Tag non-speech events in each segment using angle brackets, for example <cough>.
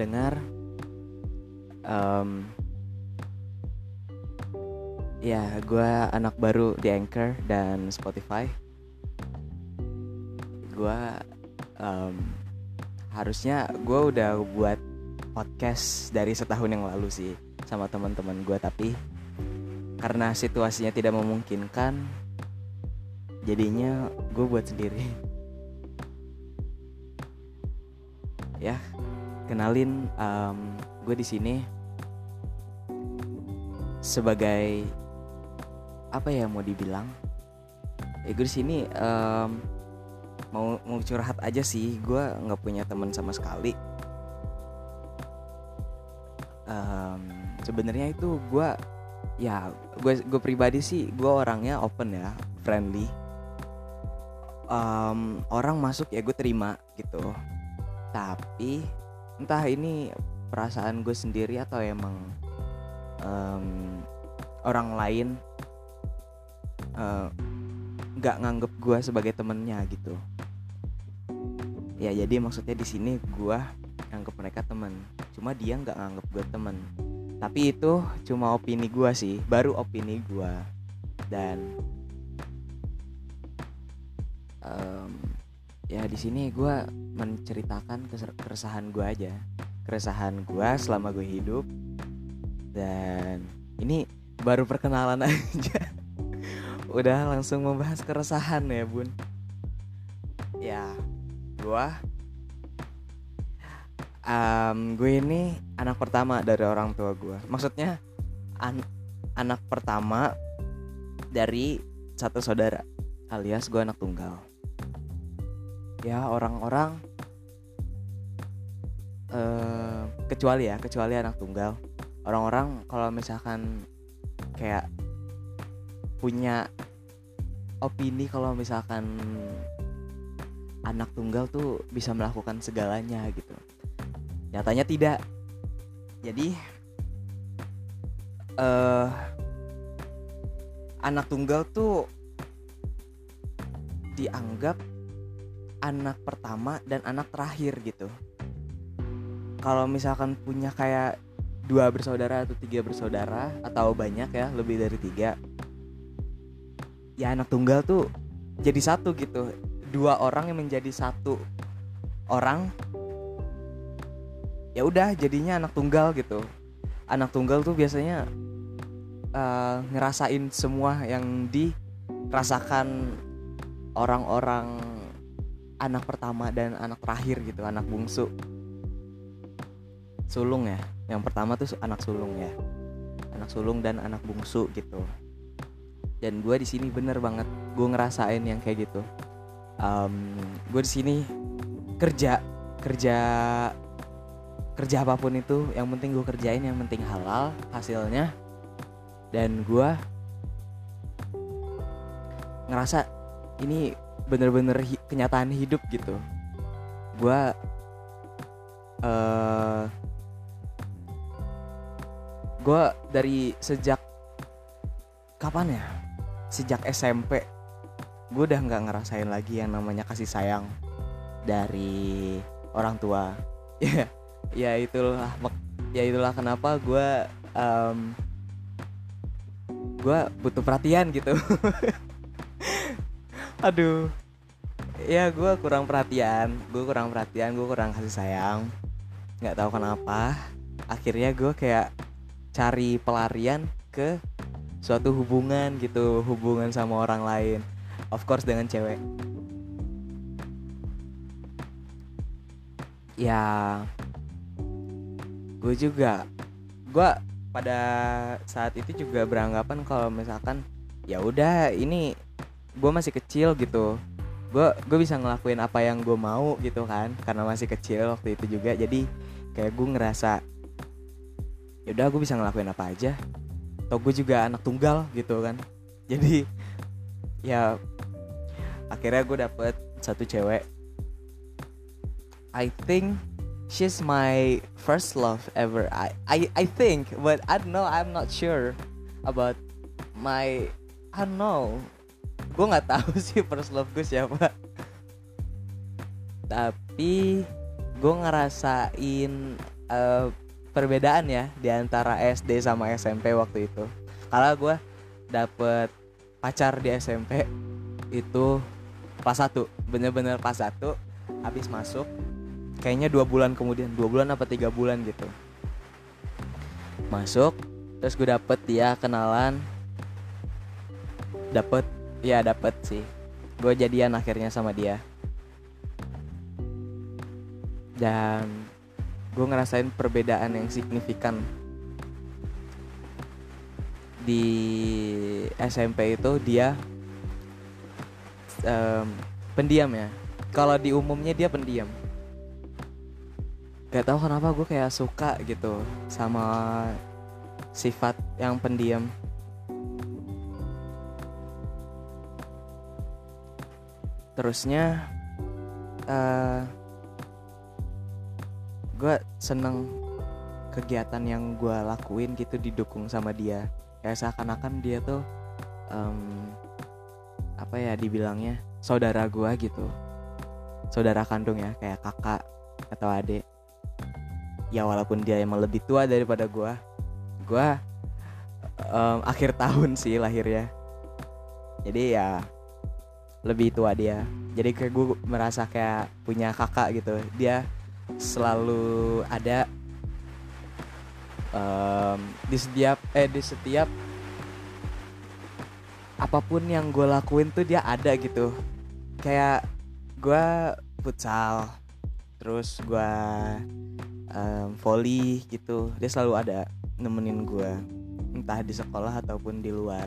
pendengar um, ya gue anak baru di Anchor dan Spotify. Gue um, harusnya gue udah buat podcast dari setahun yang lalu sih sama teman-teman gue tapi karena situasinya tidak memungkinkan jadinya gue buat sendiri. <laughs> Ya kenalin um, gue di sini sebagai apa ya mau dibilang? Ya gue di sini um, mau mau curhat aja sih. Gue nggak punya teman sama sekali. Um, sebenarnya itu gue ya gue gue pribadi sih gue orangnya open ya friendly. Um, orang masuk ya gue terima gitu. Tapi entah ini perasaan gue sendiri atau emang um, orang lain nggak uh, nganggep gue sebagai temennya gitu. Ya jadi maksudnya di sini gue nganggep mereka temen. Cuma dia nggak nganggep gue temen. Tapi itu cuma opini gue sih baru opini gue. Dan um, ya di sini gue menceritakan keresahan gue aja. Keresahan gue selama gue hidup. Dan ini baru perkenalan <laughs> aja. Udah langsung membahas keresahan ya bun. Ya gue um, gue ini anak pertama dari orang tua gue maksudnya an anak pertama dari satu saudara alias gue anak tunggal ya orang-orang uh, kecuali ya kecuali anak tunggal. Orang-orang kalau misalkan kayak punya opini kalau misalkan anak tunggal tuh bisa melakukan segalanya gitu. Nyatanya tidak. Jadi uh, anak tunggal tuh dianggap anak pertama dan anak terakhir gitu. Kalau misalkan punya kayak dua bersaudara atau tiga bersaudara atau banyak ya lebih dari tiga ya anak tunggal tuh jadi satu gitu. Dua orang yang menjadi satu orang ya udah jadinya anak tunggal gitu. Anak tunggal tuh biasanya uh, ngerasain semua yang dirasakan orang-orang anak pertama dan anak terakhir gitu anak bungsu. Sulung ya. Yang pertama tuh anak sulung ya. Anak sulung dan anak bungsu gitu. Dan gue di sini bener banget. Gue ngerasain yang kayak gitu. Um, gue di sini kerja kerja kerja apa pun itu yang penting gue kerjain yang penting halal hasilnya. Dan gue ngerasa ini bener-bener hi kenyataan hidup gitu. Gue uh, gue dari sejak kapan ya? Sejak SMP gue udah nggak ngerasain lagi yang namanya kasih sayang dari orang tua. <laughs> Ya ya itulah ya itulah kenapa gue um, gue butuh perhatian gitu. <laughs> Aduh ya gue kurang perhatian. Gue kurang perhatian gue kurang kasih sayang. Nggak tahu kenapa. Akhirnya gue kayak cari pelarian ke suatu hubungan gitu hubungan sama orang lain. Of course dengan cewek. Ya gue juga gue pada saat itu juga beranggapan kalau misalkan ya udah ini gue masih kecil gitu gue gue bisa ngelakuin apa yang gue mau gitu kan karena masih kecil waktu itu juga jadi kayak gue ngerasa ya udah gue bisa ngelakuin apa aja atau gue juga anak tunggal gitu kan <laughs> jadi ya akhirnya gue dapet satu cewek I think she's my first love ever. I I I think, but I don't know. I'm not sure about my. I don't know. Gue nggak tahu <laughs> sih first love gue siapa. Tapi gue ngerasain uh, perbedaan ya di antara SD sama SMP waktu itu. Kalau gue dapet pacar di SMP itu pas satu, bener-bener pas satu, habis masuk, kayaknya dua bulan kemudian, dua bulan apa tiga bulan gitu. Masuk, terus gue dapet dia kenalan, dapet, ya dapet sih. Gue jadian akhirnya sama dia. Dan gue ngerasain perbedaan yang signifikan di SMP itu dia um, pendiam ya kalau di umumnya dia pendiam gak tau kenapa gue kayak suka gitu sama sifat yang pendiam terusnya uh, gue seneng kegiatan yang gue lakuin gitu didukung sama dia. Kayak seakan-akan dia tuh um, apa ya dibilangnya saudara gue gitu. Saudara kandung ya kayak kakak atau adik. Ya walaupun dia emang lebih tua daripada gue gue um, akhir tahun sih lahirnya. Jadi ya lebih tua dia. Jadi kayak gue merasa kayak punya kakak gitu. Dia selalu ada um, di setiap eh di setiap apa pun yang gue lakuin tuh dia ada gitu. Kayak gue futsal terus gue um, volley gitu. Dia selalu ada nemenin gue entah di sekolah ataupun di luar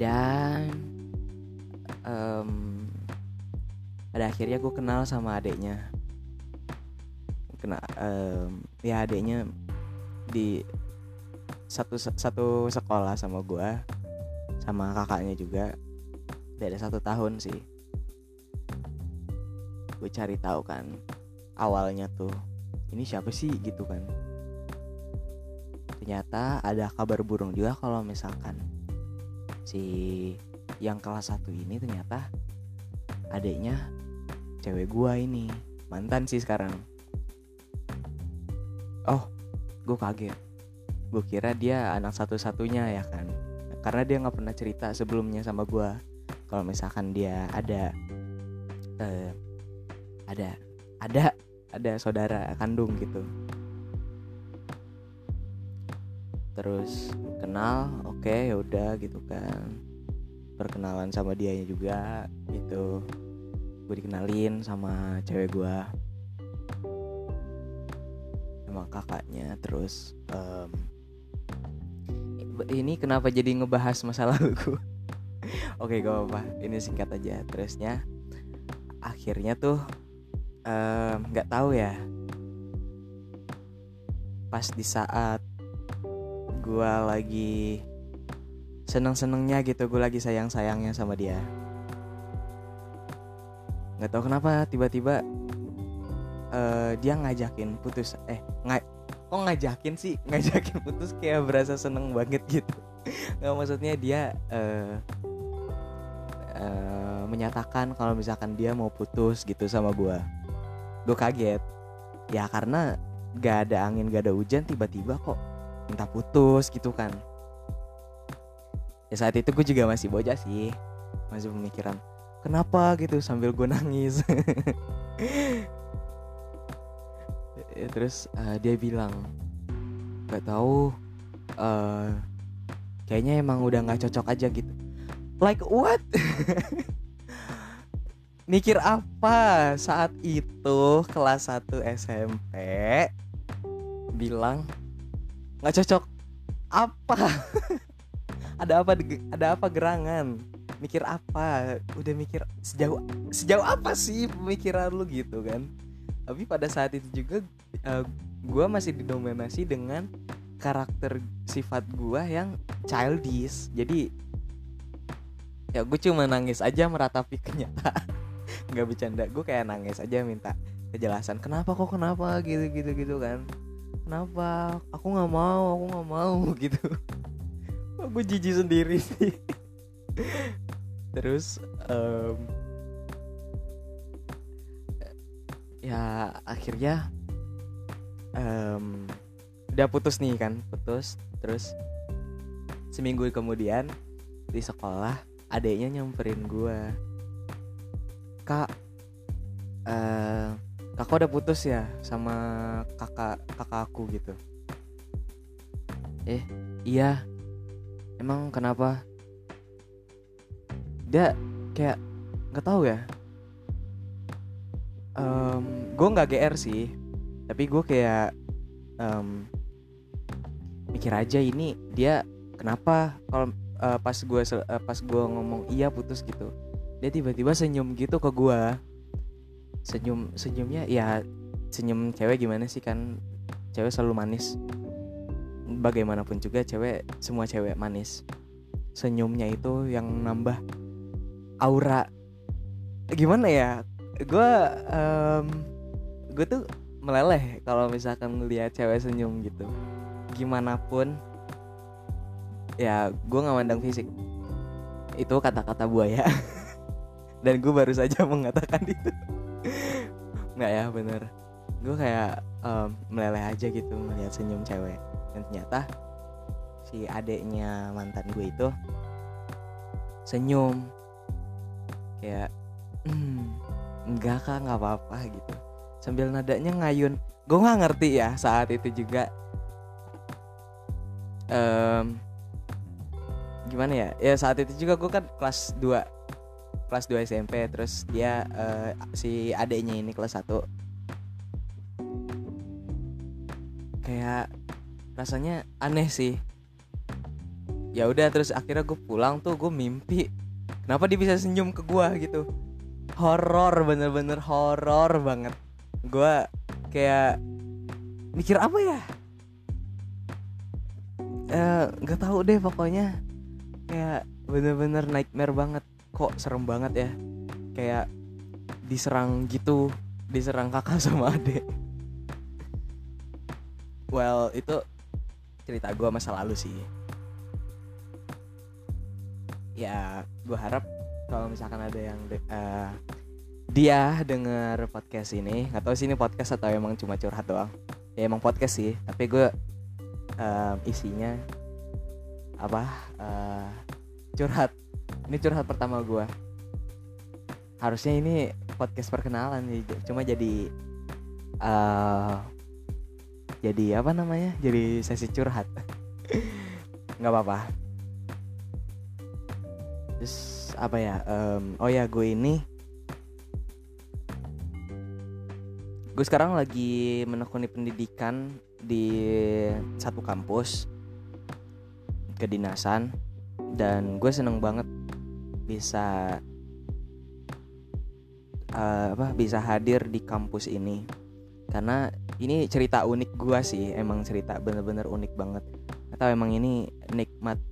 dan um, pada akhirnya gue kenal sama adiknya kena um, ya adiknya di satu satu sekolah sama gue sama kakaknya juga. Beda satu tahun sih. Gue cari tahu kan awalnya tuh ini siapa sih? gitu kan. Ternyata ada kabar burung juga kalau misalkan si yang kelas satu ini ternyata adiknya cewek gua ini. Mantan sih sekarang. Oh gue kaget. Gue kira dia anak satu-satunya ya kan? Karena dia nggak pernah cerita sebelumnya sama gue kalau misalkan dia ada uh, ada ada ada saudara kandung gitu terus kenal oke okay, ya udah gitu kan. Perkenalan sama dia juga gitu. Gue dikenalin sama cewek gue sama kakaknya terus um, ini kenapa jadi ngebahas masa lalu gue <laughs> oke gak apa-apa. Ini singkat aja. Terusnya akhirnya tuh nggak um, tahu ya. Pas di saat gue lagi seneng-senengnya gitu gue lagi sayang-sayangnya sama dia. Nggak tahu kenapa tiba-tiba uh, dia ngajakin putus eh nggak kok ngajakin sih? <laughs> Ngajakin putus kayak berasa seneng banget gitu. Nggak maksudnya dia uh, uh, menyatakan kalau misalkan dia mau putus gitu sama gue gue kaget. Ya karena gak ada angin gak ada hujan tiba-tiba kok minta putus gitu kan. Ya saat itu gue juga masih bocah sih. Masih pemikiran kenapa? gitu sambil gue nangis. <laughs> Ya, terus uh, dia bilang nggak tahu uh, kayaknya emang udah nggak cocok aja gitu. Like what? <laughs> Mikir apa? Saat itu kelas 1 SMP bilang nggak cocok. Apa? <laughs> Ada apa ada apa gerangan? Mikir apa? Udah mikir sejauh sejauh apa sih pemikiran lu gitu kan? Tapi pada saat itu juga uh, eh, gue masih didominasi dengan karakter sifat gue yang childish. Jadi ya gue cuma nangis aja meratapi <laughs> kenyataan. Nggak bercanda gue kayak nangis aja minta kejelasan kenapa kok kenapa? Gitu gitu gitu kan kenapa aku nggak mau aku nggak mau <laughs> gitu. Gue jijik sendiri sih. Terus um, ya akhirnya um, udah putus nih kan putus. Terus seminggu kemudian di sekolah adiknya nyamperin gue kak uh, kakak udah putus ya sama kakak kakak aku gitu? Eh? Iya. Emang kenapa? Dia kayak nggak tahu ya. Um, gue nggak gr sih tapi gue kayak um, mikir aja ini dia kenapa kalau uh, pas gue uh, pas gue ngomong iya putus gitu dia tiba-tiba senyum gitu ke gue senyum senyumnya ya senyum cewek gimana sih kan? Cewek selalu manis. Bagaimanapun juga cewek semua cewek manis. Senyumnya itu yang nambah aura. Gimana ya? Gue um, gue tuh meleleh kalau misalkan ngeliat cewek senyum gitu. Gimana pun ya gue nggak mandang fisik. Itu kata-kata buaya. <laughs> Dan gue baru saja mengatakan itu nggak ya bener. Gue kayak um, meleleh aja gitu melihat senyum cewek. Dan ternyata si adeknya mantan gue itu senyum. Kayak hmm, enggak kak nggak apa-apa gitu. Sambil nadanya ngayun. Gue nggak ngerti ya saat itu juga. Um, gimana ya? Ya saat itu juga gue kan kelas 2 kelas 2 SMP terus dia uh, si adeknya ini kelas 1 kayak rasanya aneh sih. Ya udah terus akhirnya gue pulang tuh gue mimpi kenapa dia bisa senyum ke gue gitu. Horor bener-bener horor banget. Gue kayak mikir apa ya? Eh, nggak uh, tahu deh pokoknya. Kayak bener-bener nightmare banget kok serem banget ya. Kayak diserang gitu diserang kakak <laughs> sama adik. Well itu cerita gue masa lalu sih. Ya gue harap kalau misalkan ada yang uh, dia denger podcast ini nggak tahu sih ini podcast atau emang cuma curhat doang. Ya emang podcast sih tapi gue uh, isinya apa uh, curhat ini curhat pertama gue harusnya ini podcast perkenalan cuma jadi uh, jadi apa namanya? Jadi sesi curhat. <laughs> Nggak apa-apa. Terus apa ya? Um, oh ya gue ini gue sekarang lagi menekuni pendidikan di satu kampus kedinasan dan gue seneng banget bisa uh, apa bisa hadir di kampus ini. Karena ini cerita unik gue sih emang cerita bener-bener unik banget. Atau emang ini nikmat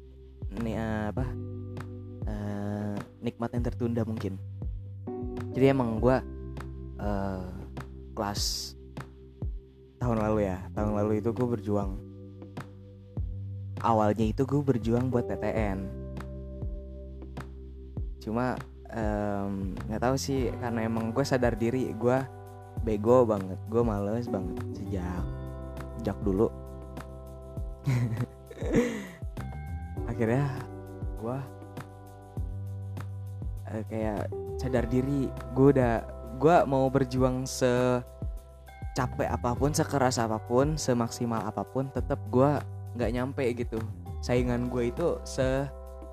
nih uh, apa uh, nikmat yang tertunda mungkin. Jadi emang gue uh, kelas tahun lalu ya tahun lalu itu gue berjuang. Awalnya itu gue berjuang buat PTN cuma nggak um, tahu sih karena emang gue sadar diri gue bego banget gue males banget sejak sejak dulu. <laughs> Akhirnya gue uh, kayak sadar diri gue udah gue mau berjuang se capek apa pun sekeras apa pun semaksimal apa pun tetap gue nggak nyampe gitu. Saingan gue itu se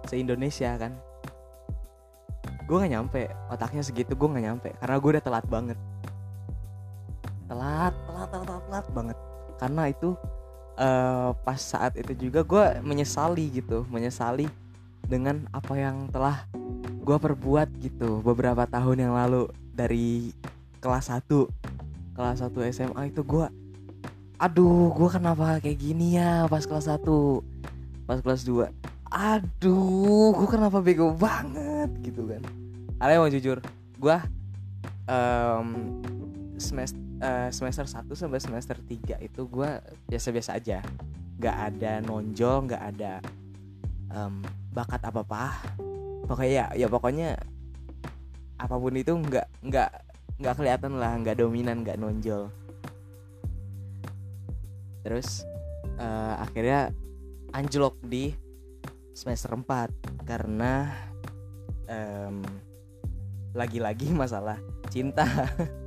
se Indonesia kan gue nggak nyampe otaknya segitu gue nggak nyampe karena gue udah telat banget. Telat telat telat telat, telat banget. Karena itu uh, pas saat itu juga gue menyesali gitu menyesali dengan apa yang telah gue perbuat gitu beberapa tahun yang lalu dari kelas 1 kelas 1 SMA itu gue aduh gue kenapa kayak gini ya pas kelas 1 pas kelas 2 aduh gue kenapa bego banget gitu kan. Kalian mau jujur? Gue um, semester uh, semester 1 sampai semester 3 itu gue biasa-biasa aja. Nggak ada nonjol nggak ada um, bakat apa apa pokoknya ya ya pokoknya apa pun itu nggak nggak nggak kelihatan lah nggak dominan nggak nonjol. Terus uh, akhirnya anjlok di semester 4 karena um, lagi-lagi masalah cinta.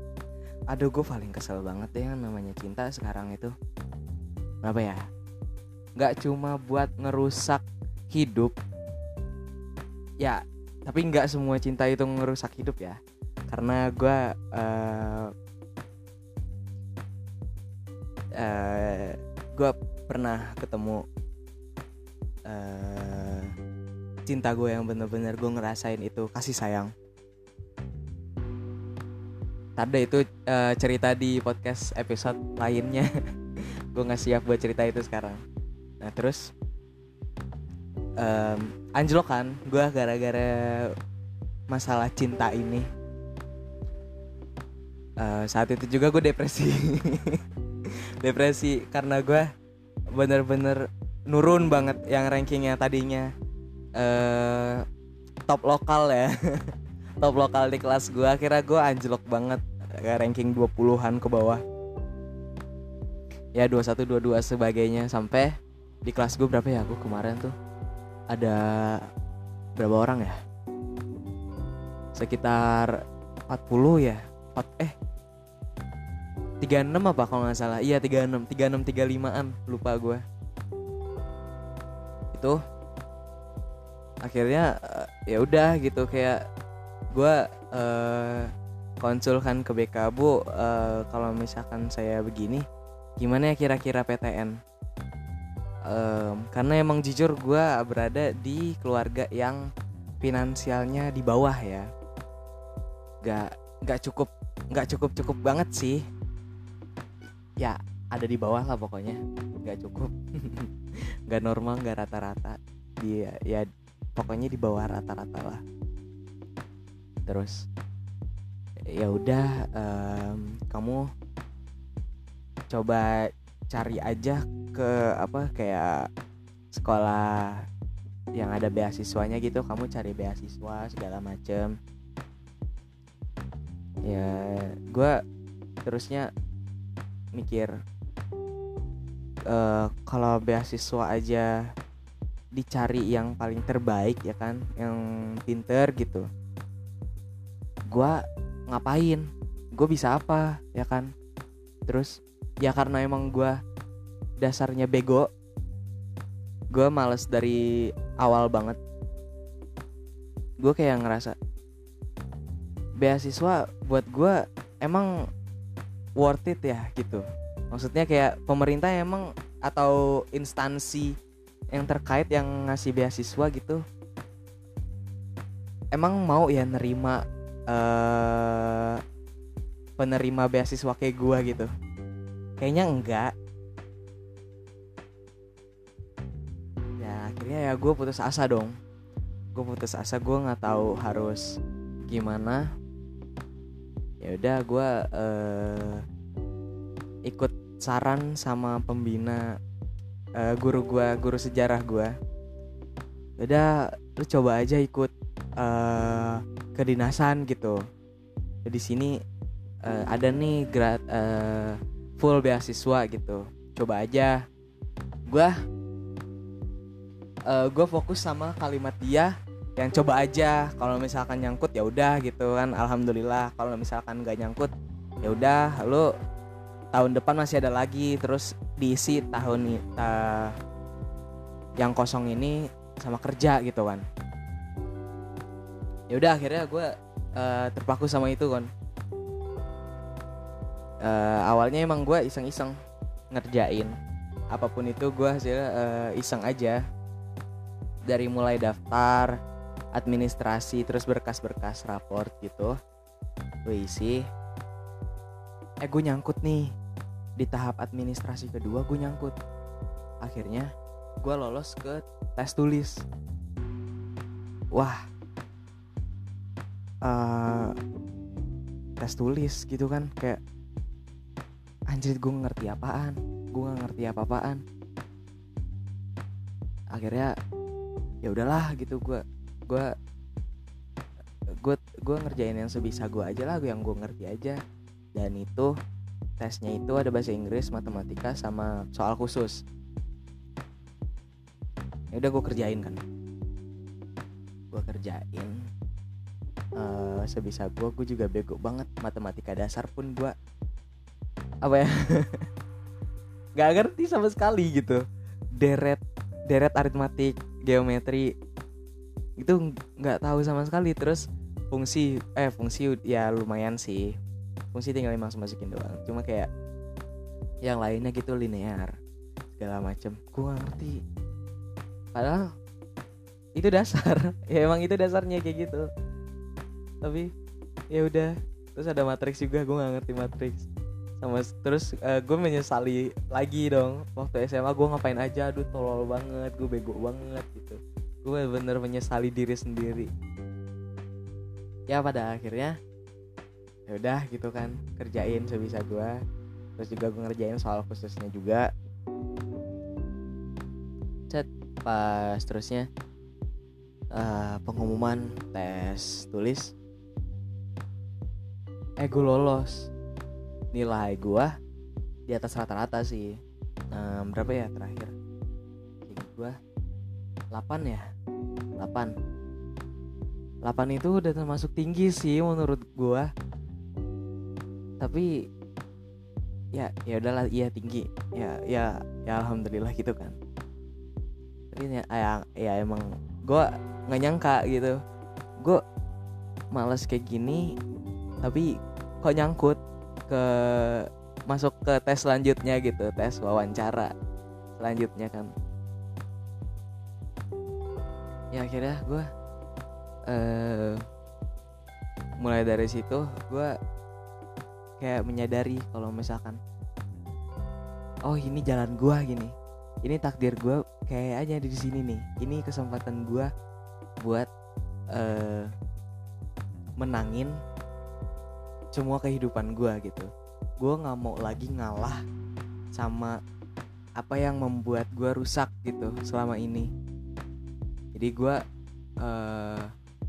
<laughs> Aduh gue paling kesel banget deh namanya cinta sekarang itu. Apa ya? Nggak cuma buat ngerusak hidup. Ya tapi nggak semua cinta itu ngerusak hidup ya. Karena gue uh, uh, gue pernah ketemu uh, cinta gue yang bener-bener gue ngerasain itu kasih sayang. Tadi itu uh, cerita di podcast episode lainnya. <laughs> Gue nggak siap buat cerita itu sekarang. Nah terus um, anjlok kan gue gara-gara masalah cinta ini. Uh, saat itu juga gue depresi. <laughs> Depresi karena gue bener-bener nurun banget yang rankingnya tadinya. Uh, top lokal ya. <laughs> Top lokal di kelas gue akhirnya gue anjlok banget ranking 20-an ke bawah. Ya 21 22 sebagainya. Sampai di kelas gue berapa ya? Aku kemarin tuh ada berapa orang ya? Sekitar 40 ya? 4, eh 36 apa kalau nggak salah? Iya 36 36 35an lupa gue itu akhirnya uh, ya udah gitu kayak gue uh, konsulkan ke BK bu uh, kalau misalkan saya begini gimana ya kira-kira PTN um, karena emang jujur gue berada di keluarga yang finansialnya di bawah ya. Gak gak cukup gak cukup cukup banget sih. Ya ada di bawah lah pokoknya. Gak cukup <laughs> gak normal gak rata-rata. Dia ya pokoknya di bawah rata-rata lah. Terus ya udah um, kamu coba cari aja ke apa kayak sekolah yang ada beasiswanya gitu. Kamu cari beasiswa segala macem. Ya gue terusnya mikir uh, kalau beasiswa aja dicari yang paling terbaik ya kan yang pinter gitu gue ngapain? Gue bisa apa ya kan? Terus ya karena emang gue dasarnya bego gue males dari awal banget. Gue kayak ngerasa beasiswa buat gue emang worth it ya gitu maksudnya kayak pemerintah emang atau instansi yang terkait yang ngasih beasiswa gitu emang mau ya nerima uh, penerima beasiswa kayak gue gitu? Kayaknya enggak. Akhirnya ya gue putus asa dong. Gue putus asa gue nggak tahu harus gimana. Ya udah gue uh, ikut saran sama pembina uh, guru gue guru sejarah gue ya udah lu coba aja ikut uh, kedinasan gitu. Di sini uh, ada nih grad uh, full beasiswa gitu. Coba aja. Gue uh, gue fokus sama kalimat dia yang coba aja. Kalau misalkan nyangkut ya udah gitu kan. Alhamdulillah. Kalau misalkan gak nyangkut ya udah. Lo tahun depan masih ada lagi terus diisi tahun uh, yang kosong ini sama kerja gitu kan. Ya udah akhirnya gue uh, terpaku sama itu kan. Uh, awalnya emang gue iseng-iseng ngerjain. Apa pun itu gue hasilnya uh, iseng aja. Dari mulai daftar administrasi terus berkas-berkas raport gitu gue isi. Eh gue nyangkut nih di tahap administrasi kedua gue nyangkut. Akhirnya gue lolos ke tes tulis. Wah. Uh, tes tulis gitu kan kayak anjir gue ngerti apaan gue gak ngerti apa-apaan. Akhirnya ya udahlah gitu gue gue gue gue ngerjain yang sebisa gue aja lah yang gue ngerti aja. Dan itu tesnya itu ada bahasa Inggris matematika sama soal khusus. Ya udah gue kerjain kan. Gue kerjain uh, sebisa gue gue juga bego banget. Matematika dasar pun gue apa ya <laughs> nggak ngerti sama sekali gitu. Deret deret aritmatik geometri itu nggak tahu sama sekali. Terus fungsi eh fungsi ya lumayan sih fungsi tinggal masuk masukin doang. Cuma kayak yang lainnya gitu linear segala macem. Gue gak ngerti. Padahal itu dasar. <laughs> Ya emang itu dasarnya kayak gitu. Tapi ya udah. Terus ada matrix juga gue nggak ngerti matrix. Sama terus uh, gue menyesali lagi dong. Waktu SMA gue ngapain aja? Aduh tolol banget. Gue bego banget gitu. Gue bener menyesali diri sendiri. Ya pada akhirnya ya udah gitu kan kerjain sebisa gue terus juga gue ngerjain soal khususnya juga. Chat pas terusnya uh, pengumuman tes tulis. Eh gue lolos. Nilai gue di atas rata-rata sih. Um, berapa ya terakhir? Gue 8 ya? 8 8 itu udah termasuk tinggi sih menurut gue tapi ya ya udahlah iya tinggi. Ya ya ya alhamdulillah gitu kan. Tapi ya ya, ya emang gue nggak nyangka gitu. Gue males kayak gini tapi kok nyangkut ke masuk ke tes selanjutnya gitu tes wawancara selanjutnya kan. Ya akhirnya gue uh, mulai dari situ gue kayak menyadari kalau misalkan oh ini jalan gua gini. Ini takdir gua kayaknya di sini nih. Ini kesempatan gua buat uh, menangin semua kehidupan gua gitu. Gua nggak mau lagi ngalah sama apa yang membuat gua rusak gitu selama ini. Jadi gua uh,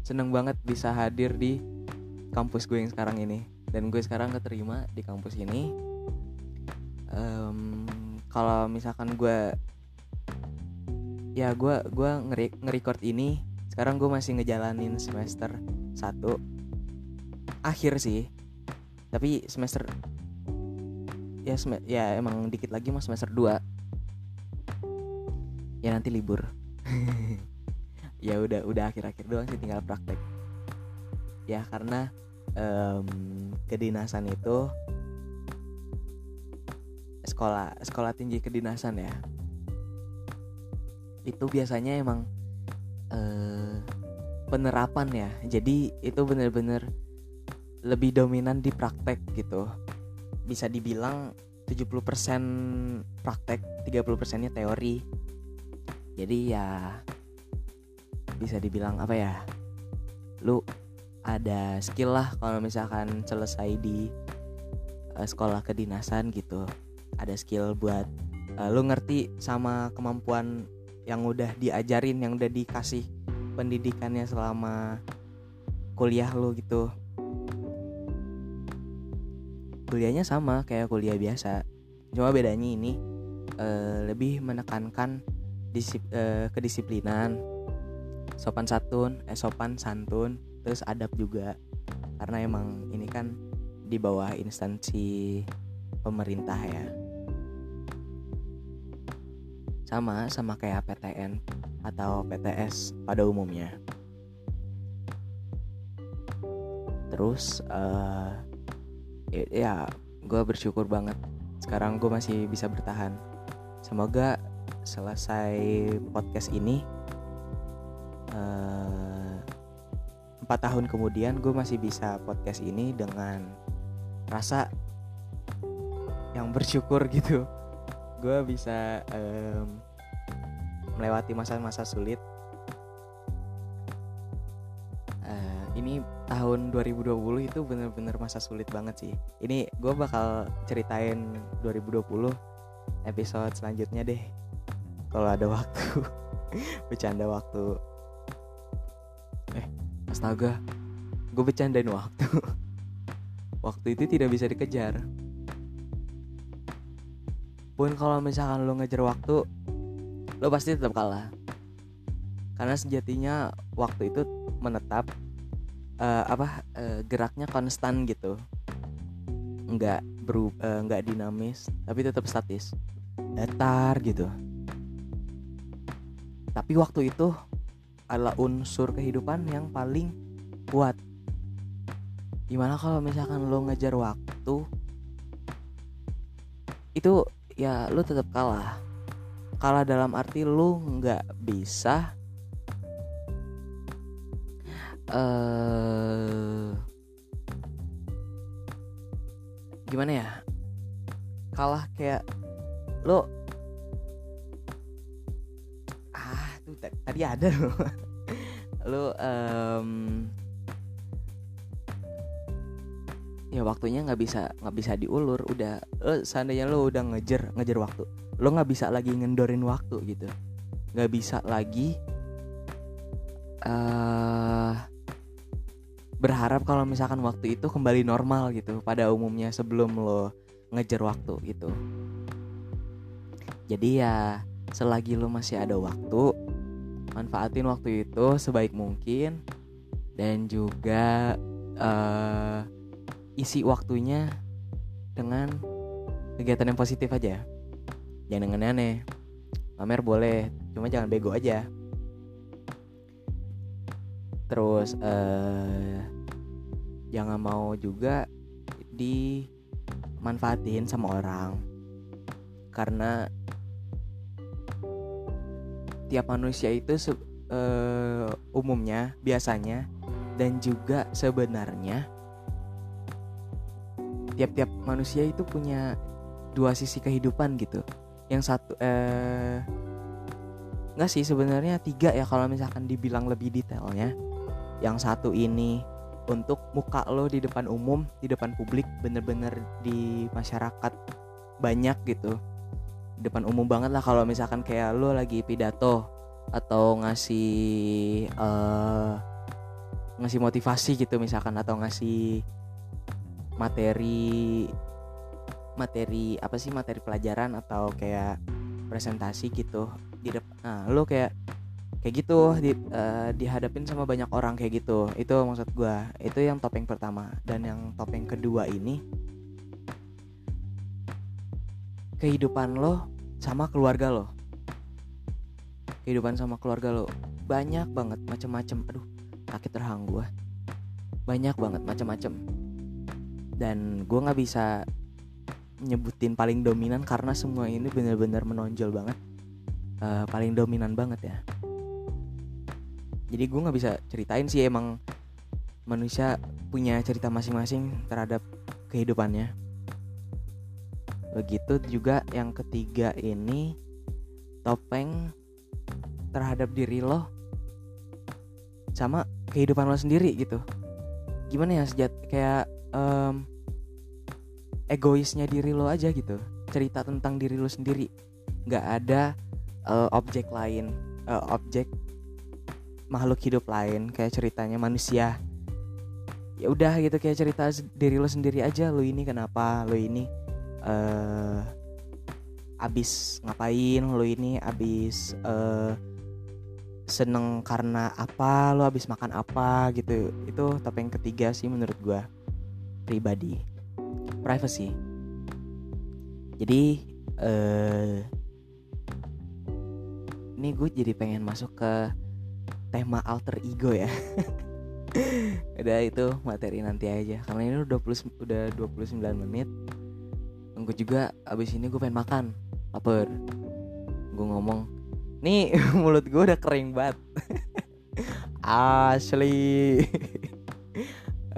seneng banget bisa hadir di kampus gue yang sekarang ini dan gue sekarang keterima di kampus ini. Um, kalau misalkan gue ya gue gue ngeri ngerecord ini sekarang gue masih ngejalanin semester 1 akhir sih tapi semester ya sem ya emang dikit lagi mas semester 2 ya nanti libur. <laughs> Ya udah udah akhir-akhir doang sih tinggal praktek. Ya karena um, kedinasan itu sekolah sekolah tinggi kedinasan ya. Itu biasanya emang uh, penerapan ya. Jadi itu bener-bener lebih dominan di praktek gitu. Bisa dibilang 70% praktek 30% nya teori. Jadi ya bisa dibilang apa ya? Lu ada skill lah kalau misalkan selesai di uh, sekolah kedinasan gitu. Ada skill buat uh, lu ngerti sama kemampuan yang udah diajarin yang udah dikasih pendidikannya selama kuliah lu gitu. Kuliahnya sama kayak kuliah biasa. Cuma bedanya ini uh, lebih menekankan disip, uh, kedisiplinan. Sopan santun eh sopan santun terus adab juga. Karena emang ini kan di bawah instansi pemerintah ya. Sama sama kayak PTN atau PTS pada umumnya. Terus uh, ya, ya gue bersyukur banget. Sekarang gue masih bisa bertahan. Semoga selesai podcast ini uh, empat tahun kemudian gue masih bisa podcast ini dengan rasa yang bersyukur gitu. Gue bisa um, melewati masa-masa sulit. Uh, ini tahun 2020 itu bener-bener masa sulit banget sih. Ini gue bakal ceritain 2020 episode selanjutnya deh kalau ada waktu <laughs> bercanda waktu astaga gue bercandain waktu. <laughs> Waktu itu tidak bisa dikejar. Pun kalau misalkan lo ngejar waktu lo pasti tetap kalah. Karena sejatinya waktu itu menetap uh, apa uh, geraknya konstan gitu. Nggak beru uh, nggak dinamis tapi tetap statis. Datar gitu. Tapi waktu itu adalah unsur kehidupan yang paling kuat. Gimana kalau misalkan lo ngejar waktu itu ya lo tetap kalah. Kalah dalam arti lo nggak bisa uh, gimana ya? Kalah kayak lo tadi ada lo lo um, ya waktunya nggak bisa nggak bisa diulur. Udah lo seandainya lo udah ngejar ngejar waktu lo nggak bisa lagi ngendorin waktu gitu. Nggak bisa lagi uh, berharap kalau misalkan waktu itu kembali normal gitu pada umumnya sebelum lo ngejar waktu gitu. Jadi ya selagi lo masih ada waktu manfaatin waktu itu sebaik mungkin dan juga uh, isi waktunya dengan kegiatan yang positif aja. Jangan aneh-aneh pamer boleh cuma jangan bego aja. Terus uh, jangan mau juga dimanfaatin sama orang. Karena tiap manusia itu uh, umumnya biasanya dan juga sebenarnya tiap-tiap manusia itu punya dua sisi kehidupan gitu. Yang satu eh nggak sih sebenarnya tiga ya kalau misalkan dibilang lebih detailnya. Yang satu ini untuk muka lo di depan umum di depan publik bener-bener di masyarakat banyak gitu depan umum banget lah kalau misalkan kayak lo lagi pidato atau ngasih uh, ngasih motivasi gitu misalkan atau ngasih materi materi apa sih materi pelajaran atau kayak presentasi gitu di depan nah lo kayak kayak gitu di, uh, dihadapin sama banyak orang kayak gitu. Itu maksud gue itu yang topeng pertama. Dan yang topeng kedua ini kehidupan lo sama keluarga lo. Kehidupan sama keluarga lo banyak banget macam-macam aduh sakit terhang gue banyak banget macam-macam dan gue nggak bisa nyebutin paling dominan karena semua ini benar-benar menonjol banget. Uh, paling dominan banget ya. Jadi gue nggak bisa ceritain sih emang manusia punya cerita masing-masing terhadap kehidupannya begitu juga yang ketiga ini topeng terhadap diri lo sama kehidupan lo sendiri gitu. Gimana ya sejat kayak um, egoisnya diri lo aja gitu. Cerita tentang diri lo sendiri. Nggak ada uh, objek lain uh, objek makhluk hidup lain kayak ceritanya manusia. Ya udah gitu kayak cerita diri lo sendiri aja. Lo ini kenapa? Lo ini uh, abis ngapain lo ini? Abis uh, seneng karena apa? Lo abis makan apa? Gitu. Itu topeng ketiga sih menurut gue pribadi. Privacy. Jadi uh, ini gue jadi pengen masuk ke tema alter ego ya. <laughs> Udah itu materi nanti aja. Karena ini udah 20 udah 29 menit gue juga abis ini gue pengen makan. Lapar. Gue ngomong nih <laughs> mulut gue udah kering banget. <laughs> Asli. <laughs>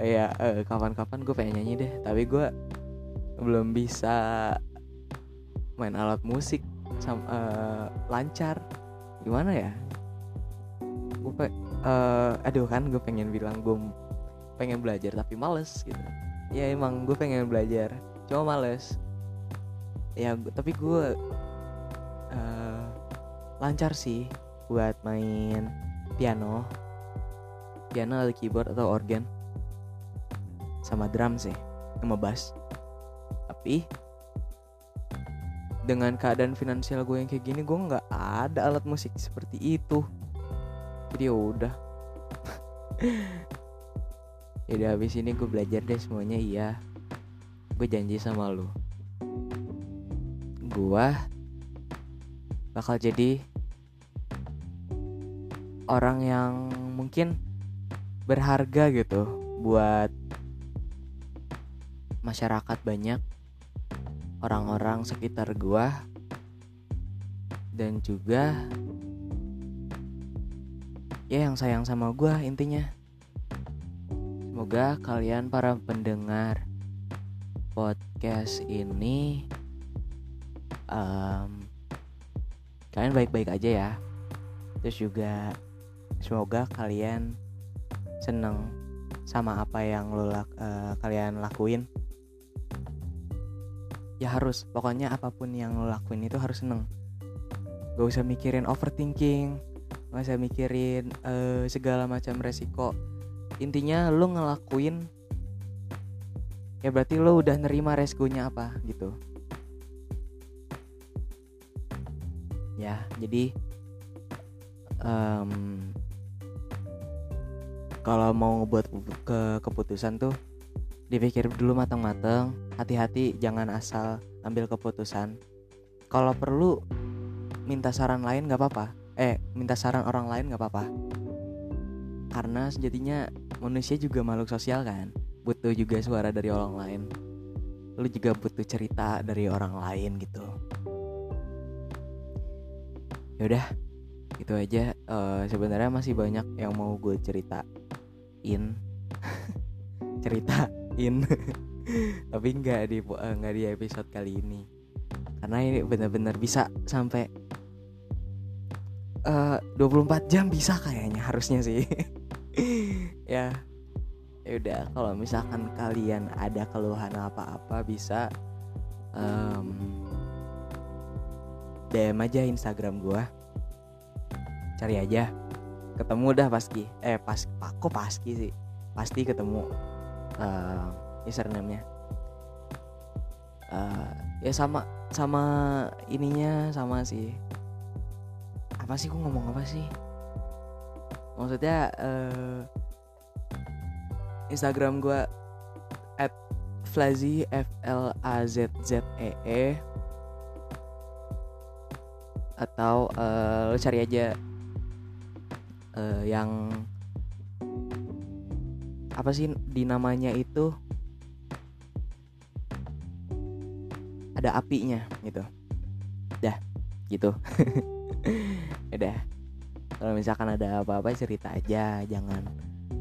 Ya eh, kapan-kapan gue pengen nyanyi deh. Tapi gue belum bisa main alat musik sama uh, lancar. Gimana ya? Gue pe uh, aduh kan gue pengen bilang gue pengen belajar tapi males gitu. Ya emang gue pengen belajar cuma males ya tapi gue uh, lancar sih buat main piano. Piano atau keyboard atau organ. Sama drum sih sama bass. Tapi dengan keadaan finansial gue yang kayak gini gue nggak ada alat musik seperti itu. Jadi ya udah. <laughs> Ya udah habis ini gue belajar deh semuanya iya. Gue janji sama lu gue bakal jadi orang yang mungkin berharga gitu buat masyarakat banyak orang-orang sekitar gua dan juga ya yang sayang sama gua intinya. Semoga kalian para pendengar podcast ini um, kalian baik-baik aja ya. Terus juga semoga kalian seneng sama apa yang lo uh, kalian lakuin. Ya harus pokoknya apa pun yang lo lakuin itu harus seneng. Gak usah mikirin overthinking gak usah mikirin uh, segala macam resiko. Intinya lo ngelakuin ya berarti lo udah nerima resikonya apa gitu ya jadi um, kalau mau buat ke keputusan tuh dipikir dulu matang-matang hati-hati jangan asal ambil keputusan. Kalau perlu minta saran lain nggak apa-apa. Eh minta saran orang lain nggak apa-apa. Karena sejatinya manusia juga makhluk sosial kan butuh juga suara dari orang lain. Lu juga butuh cerita dari orang lain gitu yaudah itu aja. Uh, sebenarnya masih banyak yang mau gue cerita in ceritain. <laughs> <laughs> Tapi nggak di uh, nggak di episode kali ini. Karena ini benar-benar bisa sampai uh, 24 jam bisa kayaknya harusnya sih. <laughs> Ya ya udah. Kalau misalkan kalian ada keluhan apa-apa bisa um, DM aja Instagram gua. Cari aja. Ketemu dah pasti eh pas kok pasti sih? Pasti ketemu. Uh, username-nya. Uh, ya sama sama ininya sama sih apa sih? Gue ngomong apa sih? Maksudnya uh, Instagram gue at Flazy F L A Z Z E E atau uh, lo cari aja uh, yang apa sih di namanya itu? Ada apinya gitu. Dah gitu. <laughs> Udah. Kalau misalkan ada apa-apa cerita aja. Jangan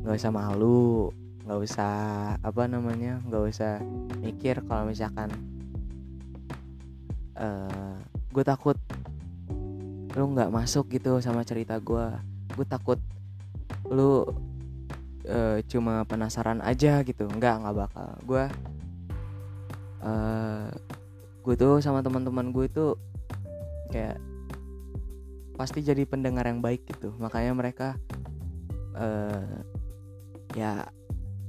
nggak usah malu. Nggak usah apa namanya nggak usah mikir kalau misalkan uh, gue takut lu nggak masuk gitu sama cerita gue gue takut lu uh, cuma penasaran aja gitu. Nggak nggak bakal. Gue uh, gue tuh sama teman-teman gue itu kayak pasti jadi pendengar yang baik gitu. Makanya mereka uh, ya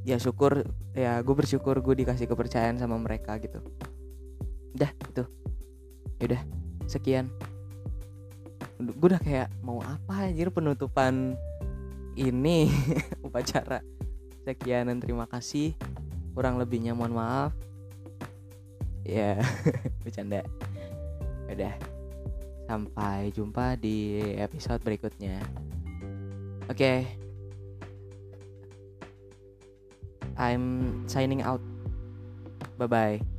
ya syukur ya gue bersyukur gue dikasih kepercayaan sama mereka gitu. Udah itu. Udah sekian gue udah kayak mau apa anjir penutupan ini <laughs> upacara? Sekian dan terima kasih. Kurang lebihnya mohon maaf. Ya <laughs> bercanda. Udah. Sampai jumpa di episode berikutnya. Oke. Okay. I'm signing out. Bye bye